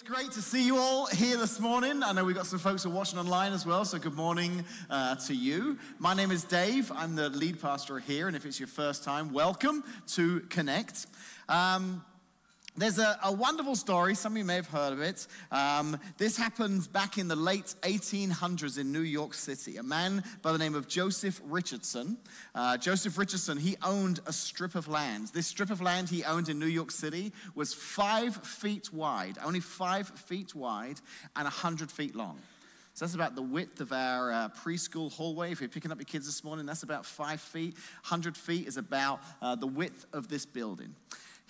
It's great to see you all here this morning. I know we've got some folks who are watching online as well, so good morning uh, to you. My name is Dave. I'm the lead pastor here, and if it's your first time, welcome to Connect. Um, there's a, a, wonderful story, some of you may have heard of it. Um, this happened back in the late 1800s in New York City. A man by the name of Joseph Richardson. Uh, Joseph Richardson, he owned a strip of land. This strip of land he owned in New York City was five feet wide, only five feet wide, and 100 feet long. So that's about the width of our uh, preschool hallway. If you're picking up your kids this morning, that's about five feet. 100 feet is about uh, the width of this building.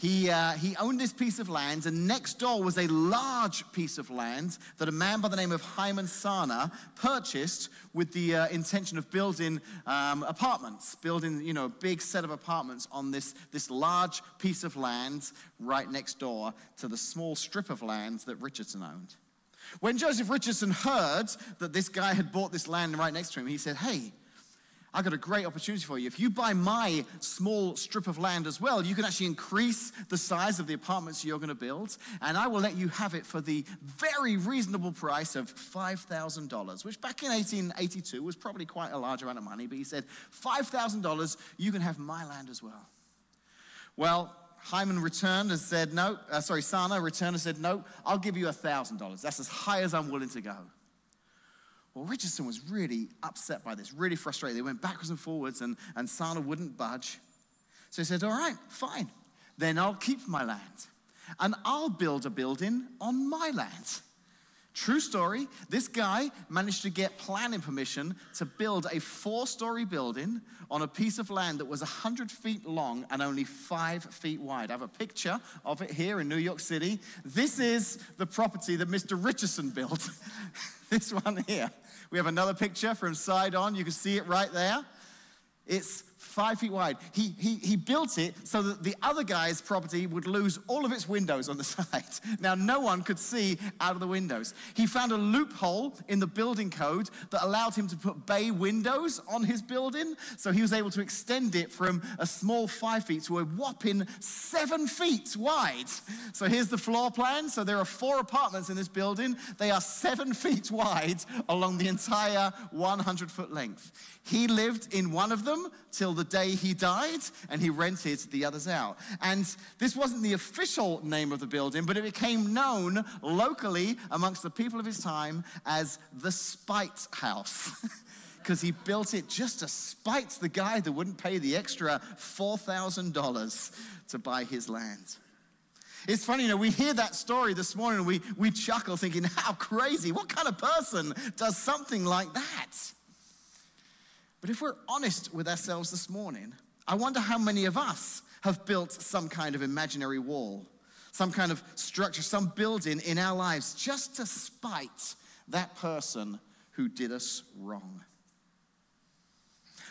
He, uh, he owned this piece of land, and next door was a large piece of land that a man by the name of Hyman Sarner purchased with the uh, intention of building um, apartments, building you know, a big set of apartments on this, this large piece of land right next door to the small strip of land that Richardson owned. When Joseph Richardson heard that this guy had bought this land right next to him, he said, Hey, I've got a great opportunity for you. If you buy my small strip of land as well, you can actually increase the size of the apartments you're going to build, and I will let you have it for the very reasonable price of $5,000, which back in 1882 was probably quite a large amount of money, but he said, $5,000, you can have my land as well. Well, Hyman returned and said, No, uh, sorry, Sarner returned and said, No, I'll give you $1,000. That's as high as I'm willing to go. Well, Richardson was really upset by this, really frustrated. They went backwards and forwards, and, and Sarner wouldn't budge. So he said, All right, fine. Then I'll keep my land, and I'll build a building on my land. True story, this guy managed to get planning permission to build a four story building on a piece of land that was 100 feet long and only five feet wide. I have a picture of it here in New York City. This is the property that Mr. Richardson built. this one here. We have another picture from side on. You can see it right there. It's five feet wide. He, he, he built it so that the other guy's property would lose all of its windows on the side. Now, no one could see out of the windows. He found a loophole in the building code that allowed him to put bay windows on his building. So he was able to extend it from a small five feet to a whopping seven feet wide. So here's the floor plan. So there are four apartments in this building. They are seven feet wide along the entire 100 foot length. He lived in one of them till the day he died, and he rented the others out. And this wasn't the official name of the building, but it became known locally amongst the people of his time as the Spite House. Because he built it just to spite the guy that wouldn't pay the extra $4,000 to buy his land. It's funny, you know, we hear that story this morning and we, we chuckle thinking, how crazy. What kind of person does something like that? But if we're honest with ourselves this morning, I wonder how many of us have built some kind of imaginary wall, some kind of structure, some building in our lives just to spite that person who did us wrong.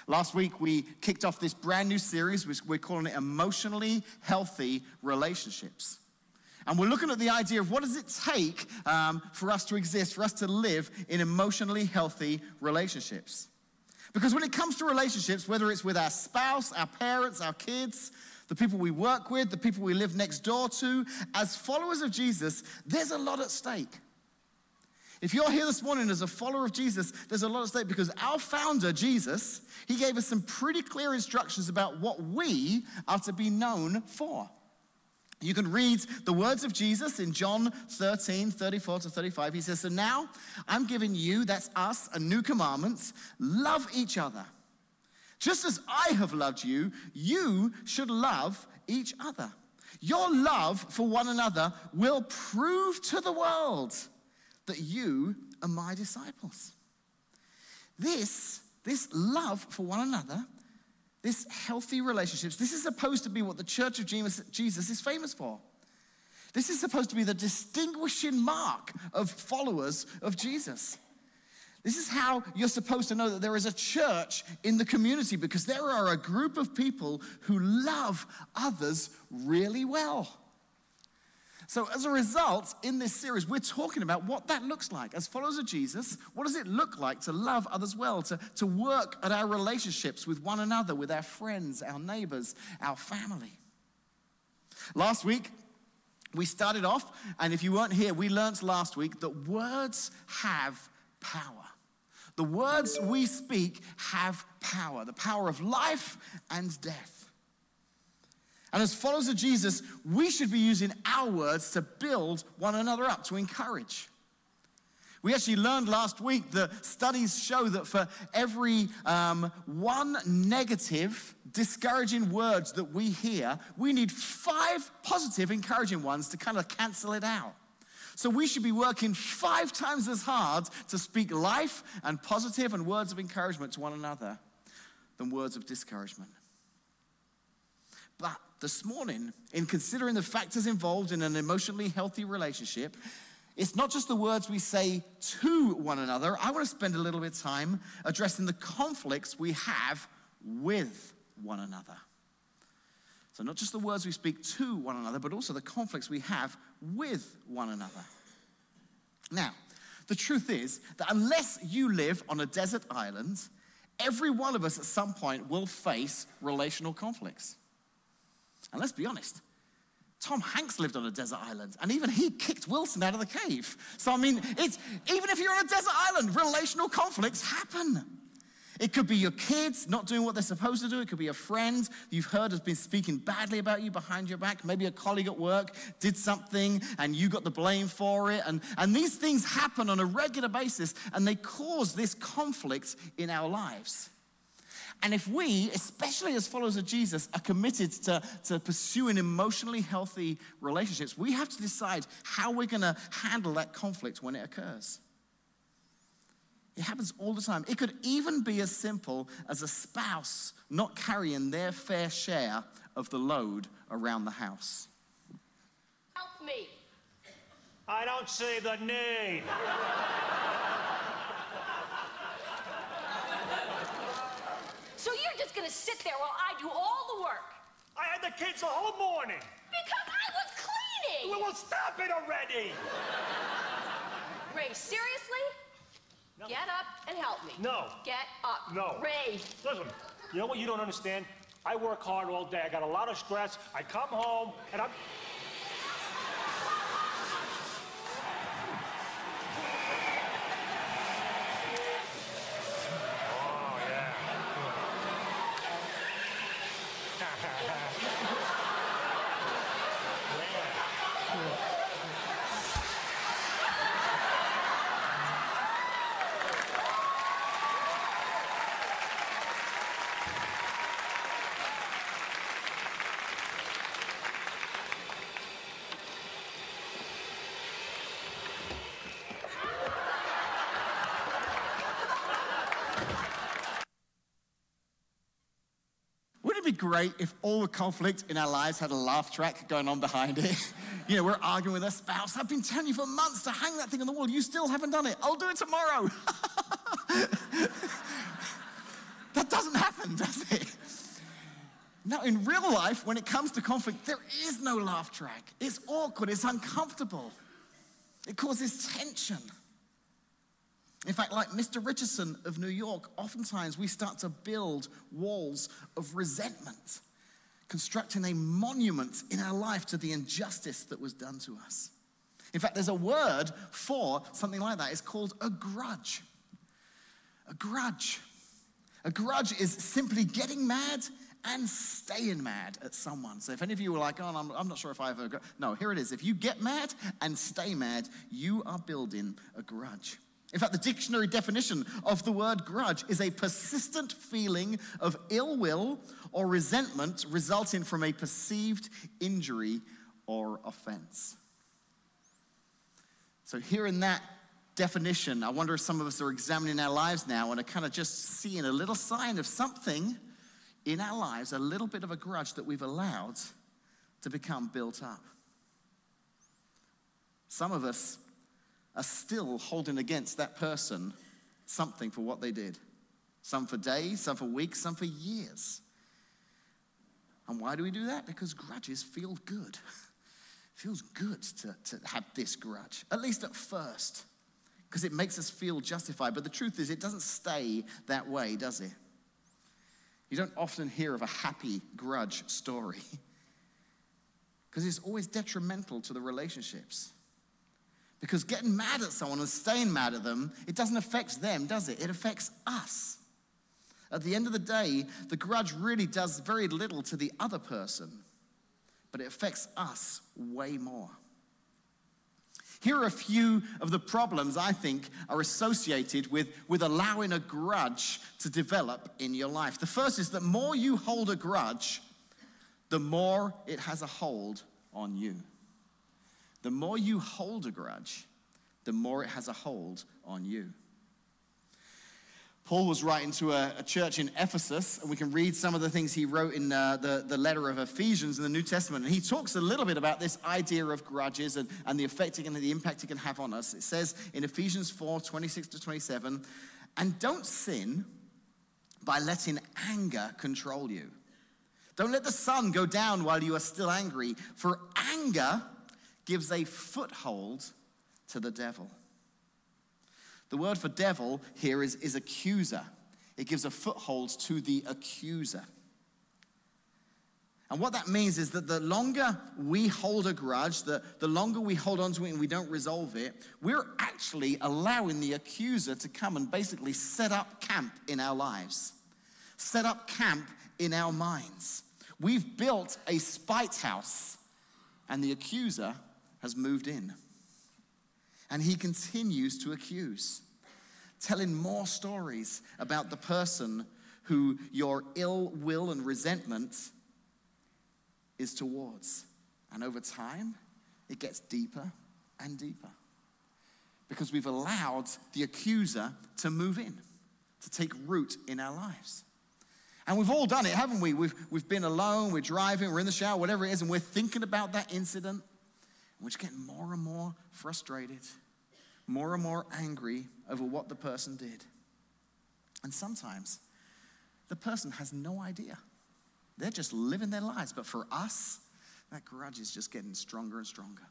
Last week, we kicked off this brand new series, which we're calling it Emotionally Healthy Relationships. And we're looking at the idea of what does it take um, for us to exist, for us to live in emotionally healthy relationships. Because when it comes to relationships, whether it's with our spouse, our parents, our kids, the people we work with, the people we live next door to, as followers of Jesus, there's a lot at stake. If you're here this morning as a follower of Jesus, there's a lot at stake because our founder, Jesus, he gave us some pretty clear instructions about what we are to be known for. You can read the words of Jesus in John 13, 34 to 35. He says, So now I'm giving you, that's us, a new commandment love each other. Just as I have loved you, you should love each other. Your love for one another will prove to the world that you are my disciples. This, this love for one another this healthy relationships, this is supposed to be what the church of Jesus is famous for. This is supposed to be the distinguishing mark of followers of Jesus. This is how you're supposed to know that there is a church in the community because there are a group of people who love others really well. So, as a result, in this series, we're talking about what that looks like. As followers of Jesus, what does it look like to love others well, to, to work at our relationships with one another, with our friends, our neighbors, our family? Last week, We started off, and if you weren't here, we learned last week that words have power. The words we speak have power, the power of life and death. And as followers of Jesus, we should be using our words to build one another up, to encourage. We actually learned last week that studies show that for every um, one negative, discouraging words that we hear, we need five positive, encouraging ones to kind of cancel it out. So we should be working five times as hard to speak life and positive and words of encouragement to one another than words of discouragement. But this morning, in considering the factors involved in an emotionally healthy relationship, it's not just the words we say to one another. I want to spend a little bit of time addressing the conflicts we have with one another. So, not just the words we speak to one another, but also the conflicts we have with one another. Now, the truth is that unless you live on a desert island, every one of us at some point will face relational conflicts. And let's be honest, Tom Hanks lived on a desert island, and even he kicked Wilson out of the cave. So, I mean, it's, even if you're on a desert island, relational conflicts happen. It could be your kids not doing what they're supposed to do. It could be a friend you've heard has been speaking badly about you behind your back. Maybe a colleague at work did something and you got the blame for it. And, and these things happen on a regular basis and they cause this conflict in our lives. And if we, especially as followers of Jesus, are committed to, to pursuing emotionally healthy relationships, we have to decide how we're going to handle that conflict when it occurs. It happens all the time. It could even be as simple as a spouse not carrying their fair share of the load around the house. Help me. I don't see the need. So gonna sit there while I do all the work? I had the kids the whole morning. Because I was cleaning! Well, well stop it already. Ray, seriously? Get up and help me. No. Get up. No. Ray. Listen, you know what you don't understand? I work hard all day. I got a lot of stress. I come home and I'm. Great if all the conflict in our lives had a laugh track going on behind it? You know, we're arguing with our spouse. I've been telling you for months to hang that thing on the wall. You still haven't done it. I'll do it tomorrow. that doesn't happen, does it? Now, in real life, when it comes to conflict, there is no laugh track. It's awkward, it's uncomfortable, it causes tension. In fact, like Mr. Richardson of New York, oftentimes we start to build walls of resentment, constructing a monument in our life to the injustice that was done to us. In fact, there's a word for something like that. It's called a grudge. A grudge. A grudge is simply getting mad and staying mad at someone. So if any of you were like, oh, I'm, I'm not sure if I ever, no, here it is. If you get mad and stay mad, you are building a grudge. In fact, the dictionary definition of the word grudge is a persistent feeling of ill will or resentment resulting from a perceived injury or offense. So, here in that definition, I wonder if some of us are examining our lives now and are kind of just seeing a little sign of something in our lives, a little bit of a grudge that we've allowed to become built up. Some of us are still holding against that person something for what they did. Some for days, some for weeks, some for years. And why do we do that? Because grudges feel good. Feels good to, to have this grudge, at least at first, because it makes us feel justified. But the truth is, it doesn't stay that way, does it? You don't often hear of a happy grudge story. Because it's always detrimental to the relationships. Because getting mad at someone and staying mad at them, it doesn't affect them, does it? It affects us. At the end of the day, the grudge really does very little to the other person, but it affects us way more. Here are a few of the problems I think are associated with, with allowing a grudge to develop in your life. The first is that more you hold a grudge, the more it has a hold on you. The more you hold a grudge, the more it has a hold on you. Paul was writing to a, a, church in Ephesus, and we can read some of the things he wrote in uh, the, the letter of Ephesians in the New Testament. And he talks a little bit about this idea of grudges and, and the effect and the impact it can have on us. It says in Ephesians 4 26 to 27, and don't sin by letting anger control you. Don't let the sun go down while you are still angry, for anger gives a foothold to the devil. The word for devil here is, is accuser. It gives a foothold to the accuser. And what that means is that the longer we hold a grudge, the, the longer we hold on to it and we don't resolve it, we're actually allowing the accuser to come and basically set up camp in our lives, set up camp in our minds. We've built a spite house, and the accuser has moved in. And he continues to accuse, telling more stories about the person who your ill will and resentment is towards. And over time, it gets deeper and deeper because we've allowed the accuser to move in, to take root in our lives. And we've all done it, haven't we? We've, we've been alone, we're driving, we're in the shower, whatever it is, and we're thinking about that incident. We're just getting more and more frustrated, more and more angry over what the person did. And sometimes the person has no idea. They're just living their lives. But for us, that grudge is just getting stronger and stronger.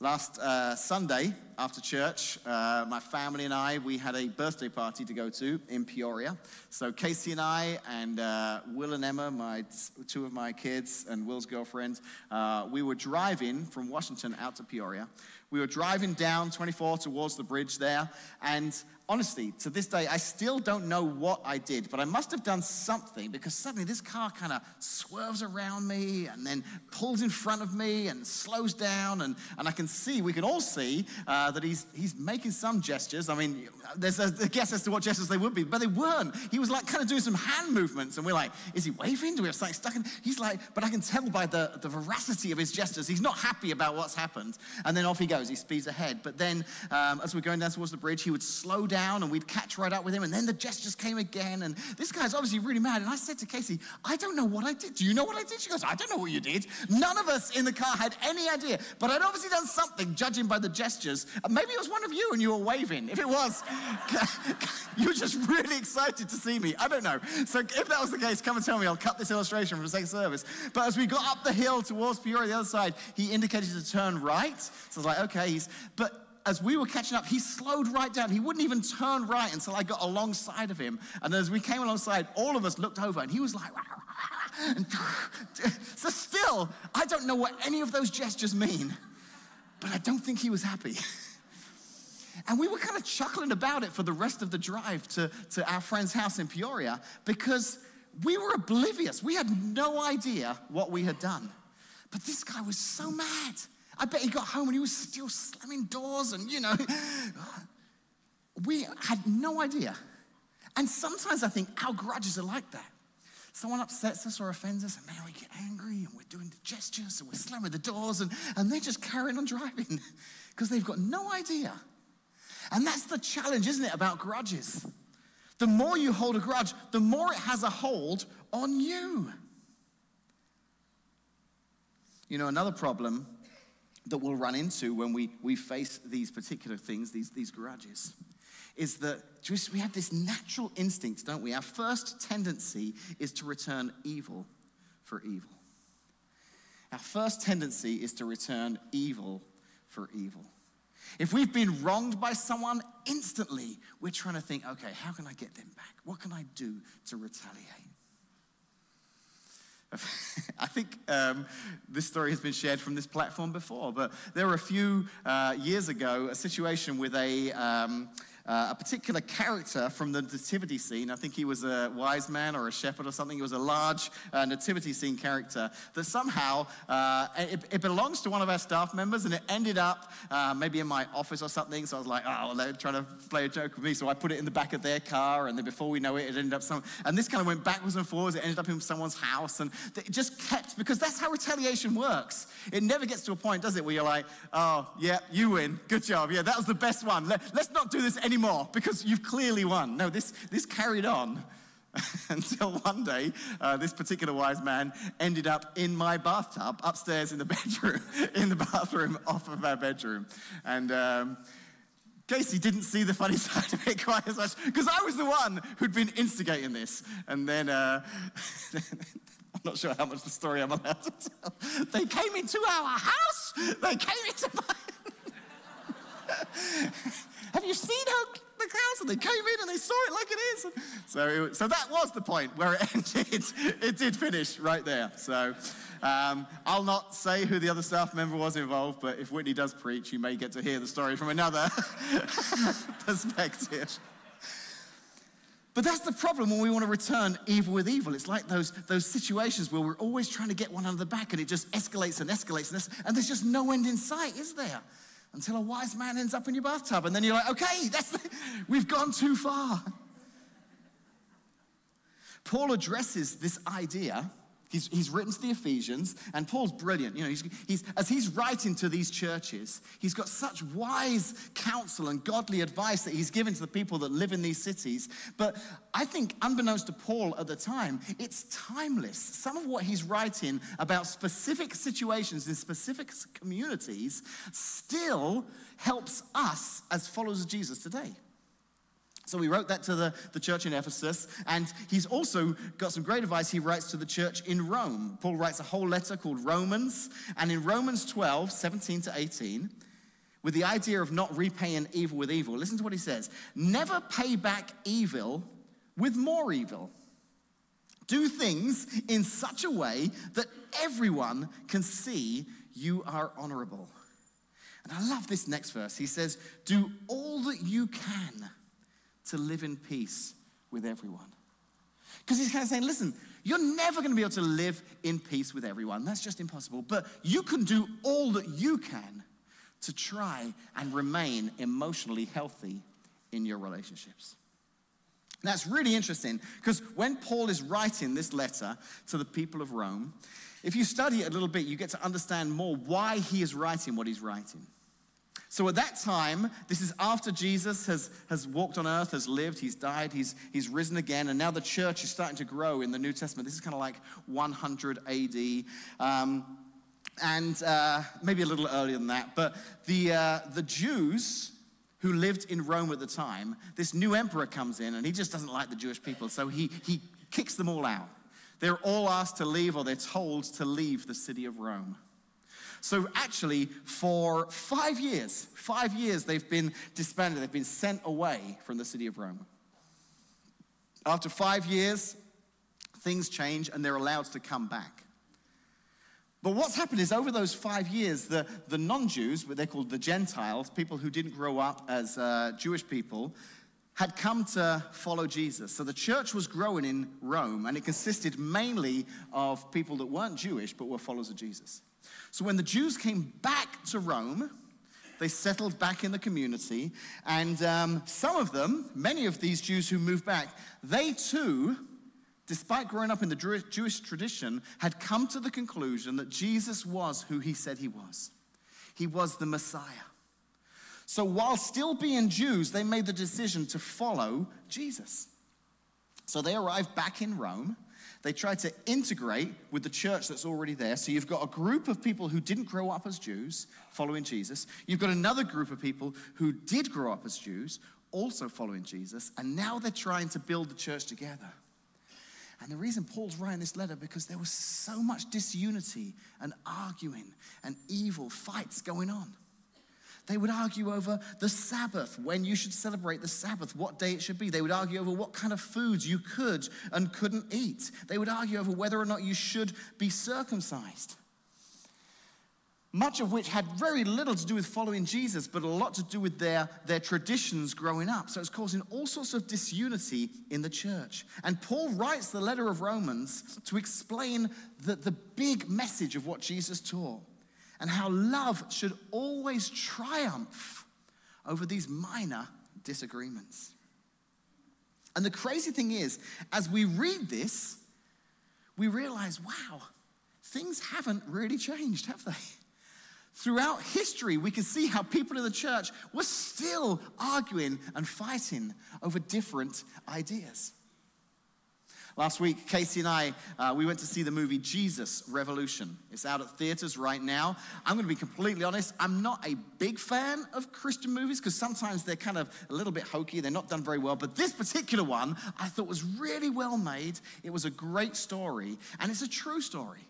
Last uh, Sunday after church, uh, my family and I, we had a birthday party to go to in Peoria. So Casey and I and uh, Will and Emma, my two of my kids and Will's girlfriend, uh, we were driving from Washington out to Peoria. We were driving down 24 towards the bridge there, and honestly, to this day, I still don't know what I did, but I must have done something because suddenly this car kind of swerves around me and then pulls in front of me and slows down. And, and I can see, we can all see uh, that he's, he's making some gestures. I mean, there's a, guess as to what gestures they would be, but they weren't. He was like kind of doing some hand movements, and we're like, is he waving? Do we have something stuck in? He's like, but I can tell by the, the veracity of his gestures, he's not happy about what's happened. And then off he goes, he speeds ahead. But then um, as we're going down towards the bridge, he would slow down down and we'd catch right up with him. And then the gestures came again. And this guy's obviously really mad. And I said to Casey, I don't know what I did. Do you know what I did? She goes, I don't know what you did. None of us in the car had any idea. But I'd obviously done something, judging by the gestures. Uh, maybe it was one of you and you were waving. If it was, you were just really excited to see me. I don't know. So if that was the case, come and tell me. I'll cut this illustration sake of service. But as we got up the hill towards Peoria, the other side, he indicated to turn right. So I was like, okay, he's, but as we were catching up, he slowed right down. He wouldn't even turn right until I got alongside of him. And as we came alongside, all of us looked over and he was like, and so still, I don't know what any of those gestures mean, but I don't think he was happy. And we were kind of chuckling about it for the rest of the drive to, to our friend's house in Peoria because we were oblivious. We had no idea what we had done. But this guy was so mad. I bet he got home and he was still slamming doors and, you know, we had no idea. And sometimes I think our grudges are like that. Someone upsets us or offends us, and man, we get angry and we're doing the gestures and we're slamming the doors, and, and they're just carrying on driving because they've got no idea. And that's the challenge, isn't it, about grudges? The more you hold a grudge, the more it has a hold on you. You know, another problem that we'll run into when we, we face these particular things, these, these grudges, is that just we have this natural instinct, don't we? Our first tendency is to return evil for evil. Our first tendency is to return evil for evil. If we've been wronged by someone, instantly we're trying to think, okay, how can I get them back? What can I do to retaliate? I think um, this story has been shared from this platform before, but there were a few uh, years ago a situation with a. Um, uh, a particular character from the nativity scene. I think he was a wise man or a shepherd or something. He was a large uh, nativity scene character that somehow uh, it, it, belongs to one of our staff members, and it ended up uh, maybe in my office or something. So I was like, oh, well, they're trying to play a joke with me. So I put it in the back of their car, and then before we know it, it ended up some. And this kind of went backwards and forwards. It ended up in someone's house, and it just kept because that's how retaliation works. It never gets to a point, does it, where you're like, oh, yeah, you win. Good job. Yeah, that was the best one. Let, let's not do this anymore anymore because you've clearly won. No, this, this carried on until one day uh, this particular wise man ended up in my bathtub upstairs in the bedroom, in the bathroom off of our bedroom. And um, Casey didn't see the funny side of it quite as much because I was the one who'd been instigating this. And then, uh, I'm not sure how much the story I'm allowed to tell. They came into our house. They came into my. Have you seen how the house? And they came in and they saw it like it is. So, so that was the point where it ended. It did finish right there. So um, I'll not say who the other staff member was involved, but if Whitney does preach, you may get to hear the story from another perspective. But that's the problem when we want to return evil with evil. It's like those, those situations where we're always trying to get one another back and it just escalates and escalates and, and there's just no end in sight, is there? Until a wise man ends up in your bathtub. And then you're like, okay, that's the, we've gone too far. Paul addresses this idea He's, he's written to the Ephesians, and Paul's brilliant. You know, he's, he's, as he's writing to these churches, he's got such wise counsel and godly advice that he's given to the people that live in these cities. But I think, unbeknownst to Paul at the time, it's timeless. Some of what he's writing about specific situations in specific communities still helps us as followers of Jesus today. So he wrote that to the, the church in Ephesus, and he's also got some great advice he writes to the church in Rome. Paul writes a whole letter called Romans, and in Romans 12, 17 to 18, with the idea of not repaying evil with evil, listen to what he says Never pay back evil with more evil. Do things in such a way that everyone can see you are honorable. And I love this next verse. He says, Do all that you can to live in peace with everyone. Because he's kind of saying, listen, you're never going to be able to live in peace with everyone. That's just impossible. But you can do all that you can to try and remain emotionally healthy in your relationships. That's really interesting because when Paul is writing this letter to the people of Rome, if you study it a little bit, you get to understand more why he is writing what he's writing. So at that time, this is after Jesus has, has walked on earth, has lived, he's died, he's, he's risen again, and now the church is starting to grow in the New Testament. This is kind of like 100 AD. Um, and uh, maybe a little earlier than that. But the, uh, the Jews who lived in Rome at the time, this new emperor comes in and he just doesn't like the Jewish people, so he, he kicks them all out. They're all asked to leave or they're told to leave the city of Rome. So, actually, for five years, five years, they've been disbanded. They've been sent away from the city of Rome. After five years, things change and they're allowed to come back. But what's happened is over those five years, the, the non Jews, what they're called the Gentiles, people who didn't grow up as uh, Jewish people, had come to follow Jesus. So the church was growing in Rome, and it consisted mainly of people that weren't Jewish but were followers of Jesus. So when the Jews came back to Rome, they settled back in the community, and um, some of them, many of these Jews who moved back, they too, despite growing up in the Jewish tradition, had come to the conclusion that Jesus was who he said he was. He was the Messiah. So while still being Jews, they made the decision to follow Jesus. So they arrived back in Rome they tried to integrate with the church that's already there. So you've got a group of people who didn't grow up as Jews following Jesus. You've got another group of people who did grow up as Jews also following Jesus. And now they're trying to build the church together. And the reason Paul's writing this letter because there was so much disunity and arguing and evil fights going on. They would argue over the Sabbath, when you should celebrate the Sabbath, what day it should be. They would argue over what kind of foods you could and couldn't eat. They would argue over whether or not you should be circumcised. Much of which had very little to do with following Jesus, but a lot to do with their, their traditions growing up. So it's causing all sorts of disunity in the church. And Paul writes the letter of Romans to explain the, the big message of what Jesus taught and how love should always triumph over these minor disagreements. And the crazy thing is, as we read this, we realize, wow, things haven't really changed, have they? Throughout history, we can see how people in the church were still arguing and fighting over different ideas. Last week, Casey and I, uh, we went to see the movie Jesus Revolution. It's out at theaters right now. I'm going to be completely honest, I'm not a big fan of Christian movies because sometimes they're kind of a little bit hokey, they're not done very well. But this particular one I thought was really well made. It was a great story, and it's a true story.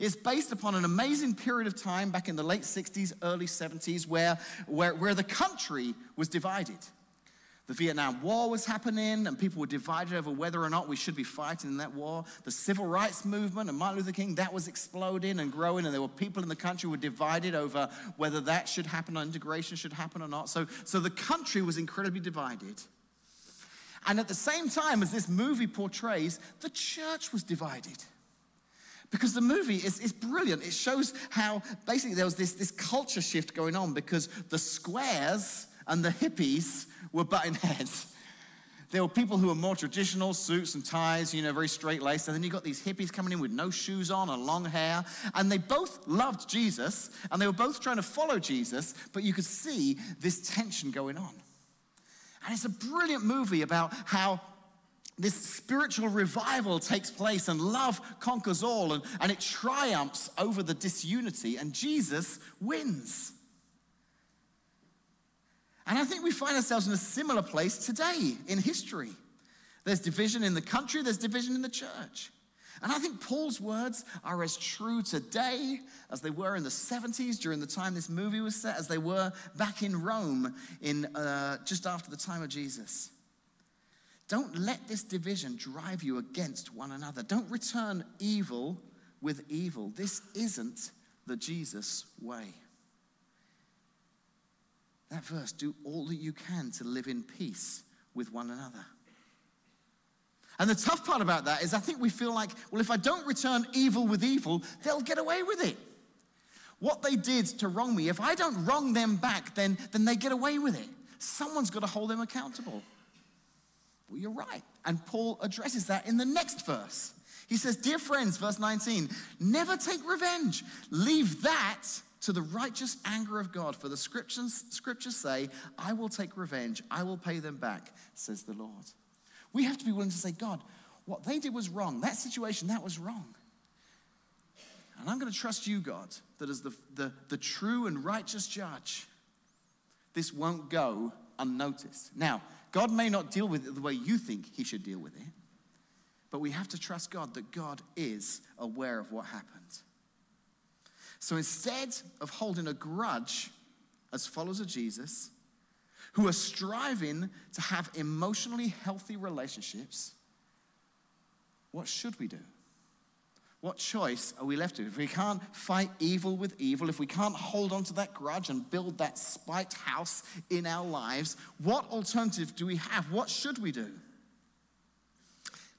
It's based upon an amazing period of time back in the late 60s, early 70s, where, where, where the country was divided. The Vietnam War was happening, and people were divided over whether or not we should be fighting in that war. The civil rights movement and Martin Luther King, that was exploding and growing, and there were people in the country who were divided over whether that should happen or integration should happen or not. So, so the country was incredibly divided. And at the same time as this movie portrays, the church was divided. Because the movie is, is brilliant. It shows how basically there was this, this culture shift going on because the squares and the hippies were butting heads. There were people who were more traditional, suits and ties, you know, very straight laced. And then you got these hippies coming in with no shoes on and long hair. And they both loved Jesus and they were both trying to follow Jesus, but you could see this tension going on. And it's a brilliant movie about how this spiritual revival takes place and love conquers all and, and it triumphs over the disunity and Jesus wins. And I think we find ourselves in a similar place today in history. There's division in the country, there's division in the church. And I think Paul's words are as true today as they were in the 70s during the time this movie was set, as they were back in Rome in, uh, just after the time of Jesus. Don't let this division drive you against one another. Don't return evil with evil. This isn't the Jesus way that verse do all that you can to live in peace with one another. And the tough part about that is I think we feel like, well, if I don't return evil with evil, they'll get away with it. What they did to wrong me, if I don't wrong them back, then, then they get away with it. Someone's got to hold them accountable. Well, you're right. And Paul addresses that in the next verse. He says, Dear friends, verse 19, never take revenge. Leave that to the righteous anger of God. For the scriptures, scriptures say, I will take revenge, I will pay them back, says the Lord. We have to be willing to say, God, what they did was wrong. That situation, that was wrong. And I'm going to trust you, God, that as the, the, the true and righteous judge, this won't go unnoticed. Now, God may not deal with it the way you think he should deal with it, but we have to trust God that God is aware of what happened. So instead of holding a grudge as followers of Jesus, who are striving to have emotionally healthy relationships, what should we do? What choice are we left with? If we can't fight evil with evil, if we can't hold on to that grudge and build that spite house in our lives, what alternative do we have? What should we do?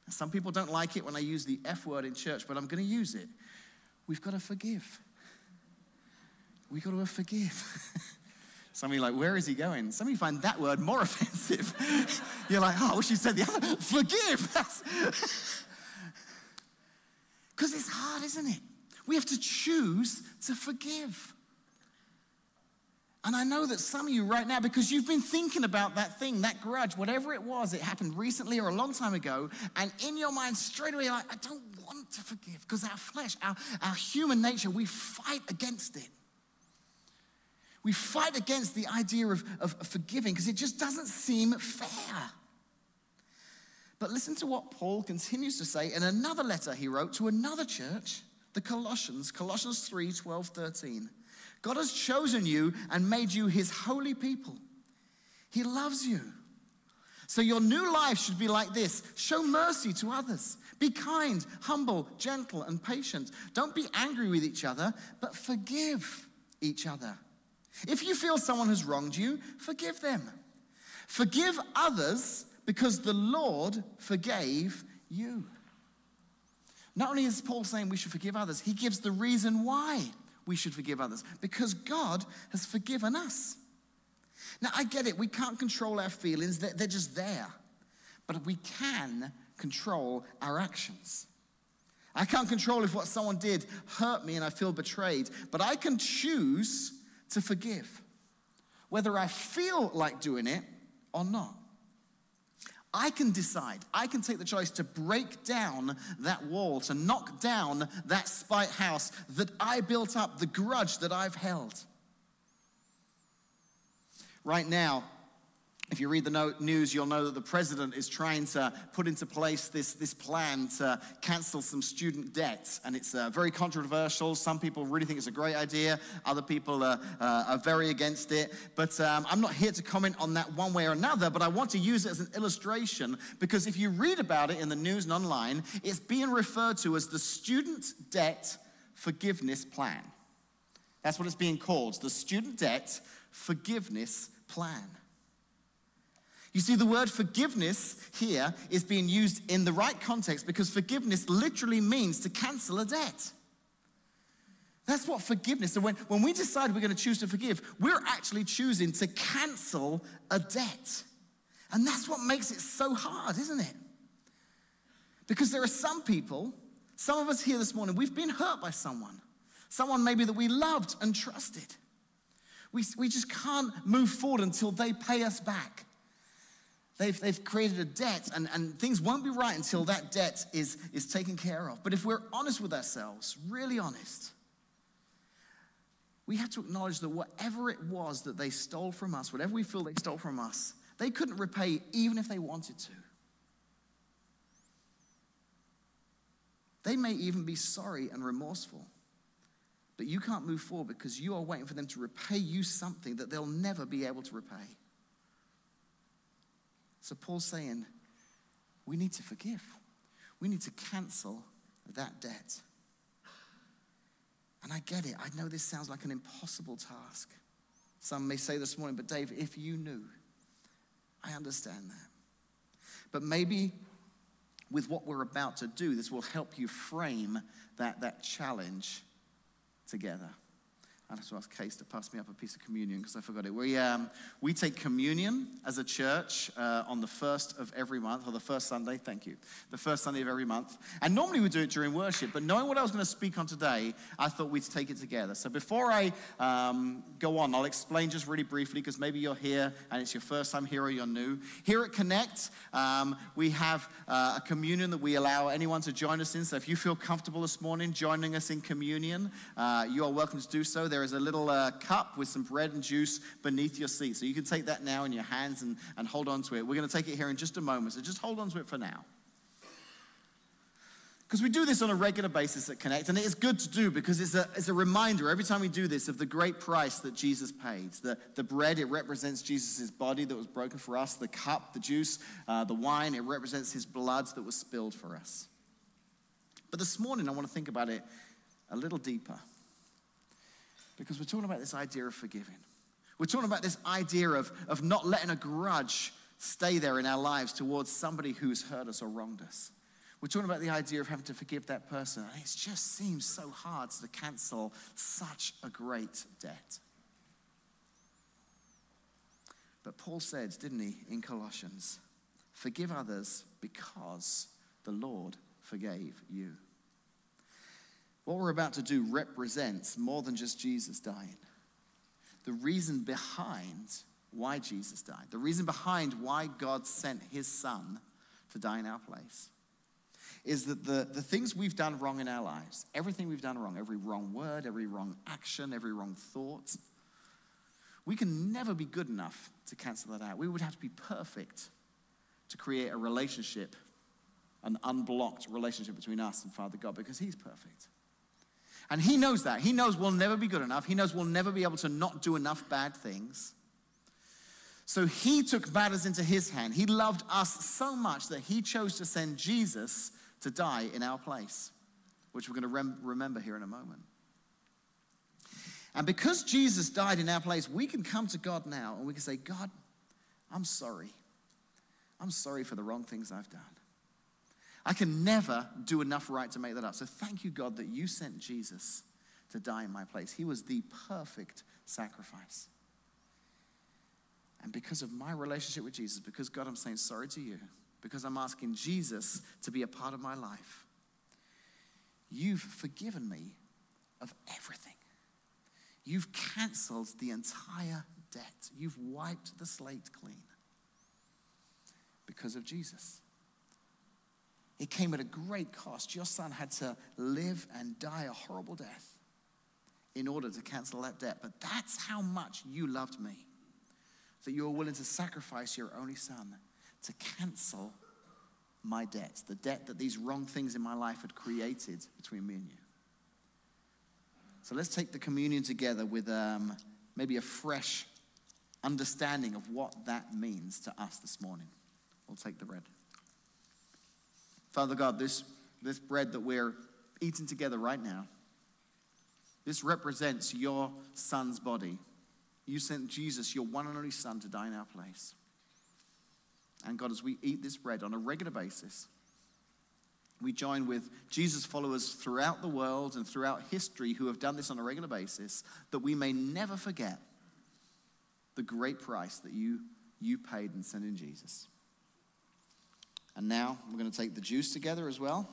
Some people don't like it when I use the F word in church, but I'm going to use it. We've got to forgive we got to forgive. Some of you like, where is he going? Some of you find that word more offensive. You're like, oh, I wish you said the other. Forgive. Because it's hard, isn't it? We have to choose to forgive. And I know that some of you right now, because you've been thinking about that thing, that grudge, whatever it was, it happened recently or a long time ago, and in your mind straight away, like, I don't want to forgive because our flesh, our, our human nature, we fight against it. We fight against the idea of, of forgiving because it just doesn't seem fair. But listen to what Paul continues to say in another letter he wrote to another church, the Colossians, Colossians 3 12, 13. God has chosen you and made you his holy people. He loves you. So your new life should be like this show mercy to others. Be kind, humble, gentle, and patient. Don't be angry with each other, but forgive each other. If you feel someone has wronged you, forgive them. Forgive others because the Lord forgave you. Not only is Paul saying we should forgive others, he gives the reason why we should forgive others because God has forgiven us. Now, I get it, we can't control our feelings, they're, just there. But we can control our actions. I can't control if what someone did hurt me and I feel betrayed, but I can choose to forgive, whether I feel like doing it or not. I can decide, I can take the choice to break down that wall, to knock down that spite house that I built up, the grudge that I've held. Right now, if you read the news, you'll know that the president is trying to put into place this, this plan to cancel some student debts. And it's uh, very controversial. Some people really think it's a great idea, other people are, uh, are very against it. But um, I'm not here to comment on that one way or another, but I want to use it as an illustration because if you read about it in the news and online, it's being referred to as the Student Debt Forgiveness Plan. That's what it's being called the Student Debt Forgiveness Plan. You see, the word forgiveness here is being used in the right context because forgiveness literally means to cancel a debt. That's what forgiveness. So when, when we decide we're going to choose to forgive, we're actually choosing to cancel a debt. And that's what makes it so hard, isn't it? Because there are some people, some of us here this morning, we've been hurt by someone, someone maybe that we loved and trusted. We, we just can't move forward until they pay us back. They've, they've created a debt, and, and things won't be right until that debt is, is taken care of. But if we're honest with ourselves, really honest, we have to acknowledge that whatever it was that they stole from us, whatever we feel they stole from us, they couldn't repay even if they wanted to. They may even be sorry and remorseful, but you can't move forward because you are waiting for them to repay you something that they'll never be able to repay. So Paul's saying, we need to forgive. We need to cancel that debt. And I get it. I know this sounds like an impossible task. Some may say this morning, but Dave, if you knew, I understand that. But maybe with what we're about to do, this will help you frame that, that challenge together. I have to ask Case to pass me up a piece of communion because I forgot it. We, um, we take communion as a church uh, on the first of every month, or the first Sunday, thank you, the first Sunday of every month. And normally we do it during worship, but knowing what I was going to speak on today, I thought we'd take it together. So before I um, go on, I'll explain just really briefly because maybe you're here and it's your first time here or you're new. Here at Connect, um, we have uh, a communion that we allow anyone to join us in. So if you feel comfortable this morning joining us in communion, uh, you are welcome to do so. There is a little uh, cup with some bread and juice beneath your seat. So you can take that now in your hands and, and hold on to it. We're going to take it here in just a moment. So just hold on to it for now. Because we do this on a regular basis at Connect, and it is good to do because it's a, it's a reminder every time we do this of the great price that Jesus paid. The, the bread, it represents Jesus' body that was broken for us. The cup, the juice, uh, the wine, it represents his blood that was spilled for us. But this morning, I want to think about it a little deeper. Because we're talking about this idea of forgiving. We're talking about this idea of, of not letting a grudge stay there in our lives towards somebody who's hurt us or wronged us. We're talking about the idea of having to forgive that person. And it just seems so hard to cancel such a great debt. But Paul said, didn't he, in Colossians, forgive others because the Lord forgave you. What we're about to do represents more than just Jesus dying. The reason behind why Jesus died, the reason behind why God sent his son to die in our place, is that the, the things we've done wrong in our lives, everything we've done wrong, every wrong word, every wrong action, every wrong thought, we can never be good enough to cancel that out. We would have to be perfect to create a relationship, an unblocked relationship between us and Father God, because He's perfect. And he knows that. He knows we'll never be good enough. He knows we'll never be able to not do enough bad things. So he took matters into his hand. He loved us so much that he chose to send Jesus to die in our place, which we're going to rem- remember here in a moment. And because Jesus died in our place, we can come to God now and we can say, God, I'm sorry. I'm sorry for the wrong things I've done. I can never do enough right to make that up. So thank you, God, that you sent Jesus to die in my place. He was the perfect sacrifice. And because of my relationship with Jesus, because God, I'm saying sorry to you, because I'm asking Jesus to be a part of my life, you've forgiven me of everything. You've canceled the entire debt. You've wiped the slate clean because of Jesus. It came at a great cost. Your son had to live and die a horrible death in order to cancel that debt. But that's how much you loved me, that you were willing to sacrifice your only son to cancel my debt, the debt that these wrong things in my life had created between me and you. So let's take the communion together with um, maybe a fresh understanding of what that means to us this morning. We'll take the bread. Father God, this, this bread that we're eating together right now, this represents your son's body. You sent Jesus, your one and only son, to die in our place. And God, as we eat this bread on a regular basis, we join with Jesus' followers throughout the world and throughout history who have done this on a regular basis, that we may never forget the great price that you, you paid in Jesus. And now we're going to take the juice together as well.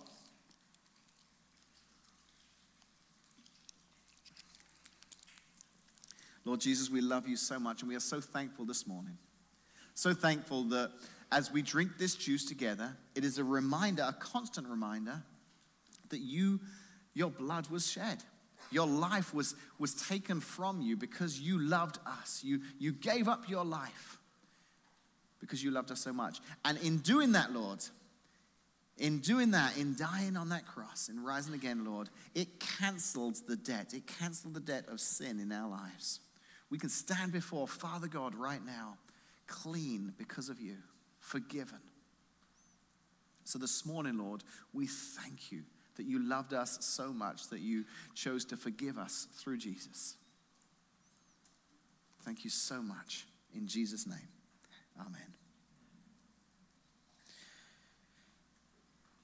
Lord Jesus, we love you so much, and we are so thankful this morning. So thankful that as we drink this juice together, it is a reminder, a constant reminder, that you, your blood was shed. Your life was, was taken from you because you loved us. You, you gave up your life because you loved us so much. And in doing that, Lord, in doing that, in dying on that cross, in rising again, Lord, it canceled the debt. It canceled the debt of sin in our lives. We can stand before Father God right now, clean because of you, forgiven. So this morning, Lord, we thank you that you loved us so much that you chose to forgive us through Jesus. Thank you so much. In Jesus' name, amen.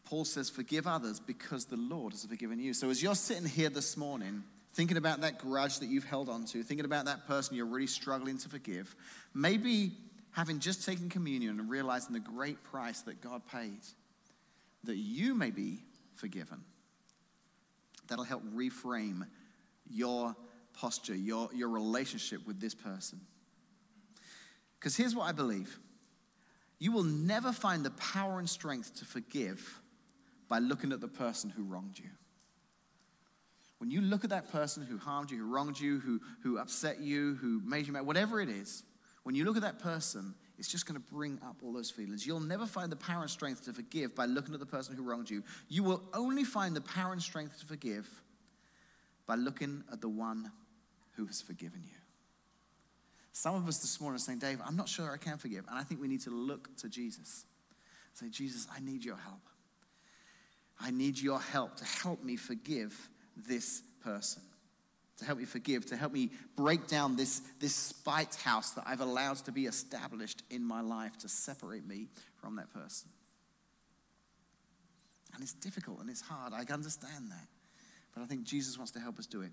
Paul says, Forgive others because the Lord has forgiven you. So as you're sitting here this morning, thinking about that grudge that you've held on to, thinking about that person you're really struggling to forgive, maybe having just taken communion and realizing the great price that God paid, that you may be forgiven. That'll help reframe your posture, your, your relationship with this person. Because here's what I believe you will never find the power and strength to forgive by looking at the person who wronged you. When you look at that person who harmed you, who wronged you, who, who upset you, who made you mad, whatever it is, when you look at that person, it's just going to bring up all those feelings. You'll never find the power and strength to forgive by looking at the person who wronged you. You will only find the power and strength to forgive by looking at the one who has forgiven you. Some of us this morning are saying, Dave, I'm not sure I can forgive. And I think we need to look to Jesus. Say, Jesus, I need your help. I need your help to help me forgive this person, to help me forgive, to help me break down this, this spite house that I've allowed to be established in my life to separate me from that person. And it's difficult and it's hard. I understand that. But I think Jesus wants to help us do it.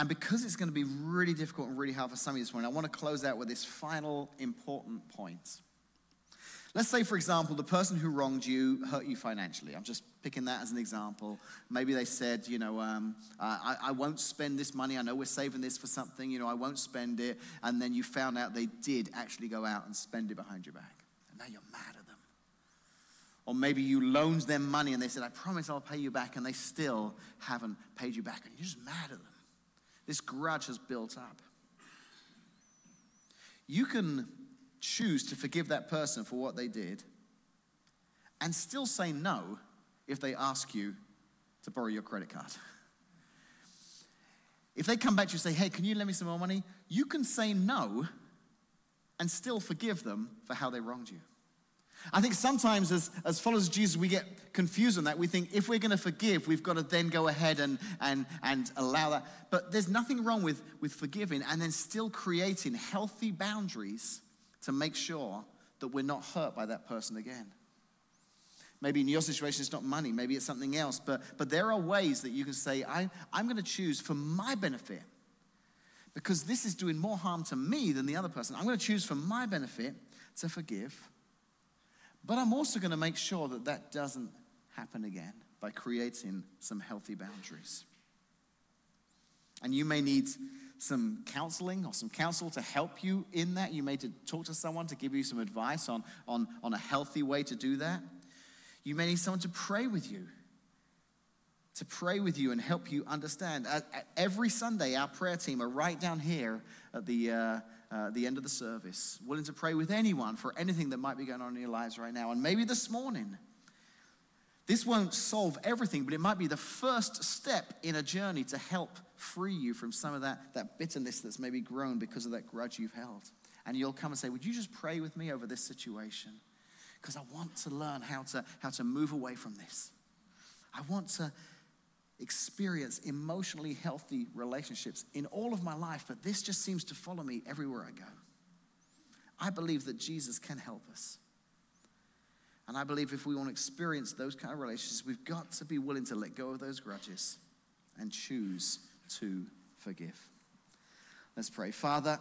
And because it's going to be really difficult and really hard for some of you this morning, I want to close out with this final important point. Let's say, for example, the person who wronged you hurt you financially. I'm just picking that as an example. Maybe they said, you know, um, I, I, won't spend this money. I know we're saving this for something. You know, I won't spend it. And then you found out they did actually go out and spend it behind your back. And now you're mad at them. Or maybe you loaned them money and they said, I promise I'll pay you back. And they still haven't paid you back. And you're just mad at them. This grudge has built up. You can choose to forgive that person for what they did and still say no if they ask you to borrow your credit card. If they come back to you and say, hey, can you lend me some more money? You can say no and still forgive them for how they wronged you. I think sometimes as, as followers of Jesus, we get confused on that. We think if we're going to forgive, we've got to then go ahead and, and, and allow that. But there's nothing wrong with, with forgiving and then still creating healthy boundaries to make sure that we're not hurt by that person again. Maybe in your situation, it's not money, maybe it's something else. But, but there are ways that you can say, I, I'm going to choose for my benefit because this is doing more harm to me than the other person. I'm going to choose for my benefit to forgive but I'm also going to make sure that that doesn't happen again by creating some healthy boundaries. And you may need some counseling or some counsel to help you in that. You may to talk to someone to give you some advice on, on, on a healthy way to do that. You may need someone to pray with you, to pray with you and help you understand. Every Sunday, our prayer team are right down here at the, uh, uh, the end of the service, willing to pray with anyone for anything that might be going on in your lives right now. And maybe this morning, this won't solve everything, but it might be the first step in a journey to help free you from some of that, that bitterness that's maybe grown because of that grudge you've held. And you'll come and say, Would you just pray with me over this situation? Because I want to learn how to, how to move away from this. I want to experience emotionally healthy relationships in all of my life, but this just seems to follow me everywhere I go. I believe that Jesus can help us. And I believe if we want to experience those kind of relationships, we've got to be willing to let go of those grudges and choose to forgive. Let's pray. Father,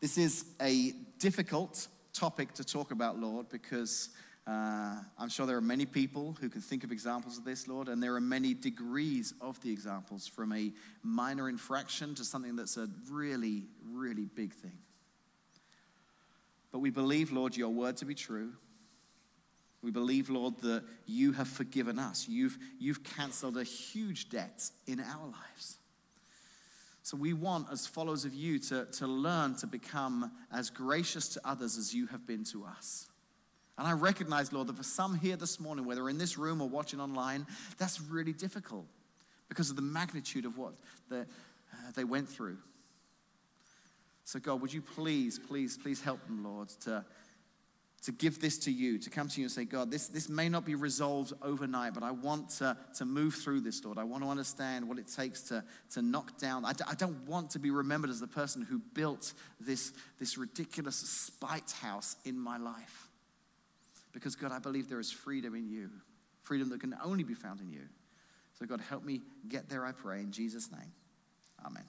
this is a difficult topic to talk about, Lord, because uh, I'm sure there are many people who can think of examples of this, Lord, and there are many degrees of the examples from a minor infraction to something that's a really, really big thing. But we believe, Lord, your word to be true. We believe, Lord, that you have forgiven us. You've, you've canceled a huge debt in our lives. So we want, as followers of you, to, to learn to become as gracious to others as you have been to us. And I recognize, Lord, that for some here this morning, whether in this room or watching online, that's really difficult because of the magnitude of what the, uh, they went through. So, God, would you please, please, please help them, Lord, to, to give this to you, to come to you and say, God, this, this may not be resolved overnight, but I want to, to move through this, Lord. I want to understand what it takes to, to knock down. I d- I don't want to be remembered as the person who built this, this ridiculous spite house in my life. Because, God, I believe there is freedom in you, freedom that can only be found in you. So, God, help me get there, I pray, in Jesus' name. Amen.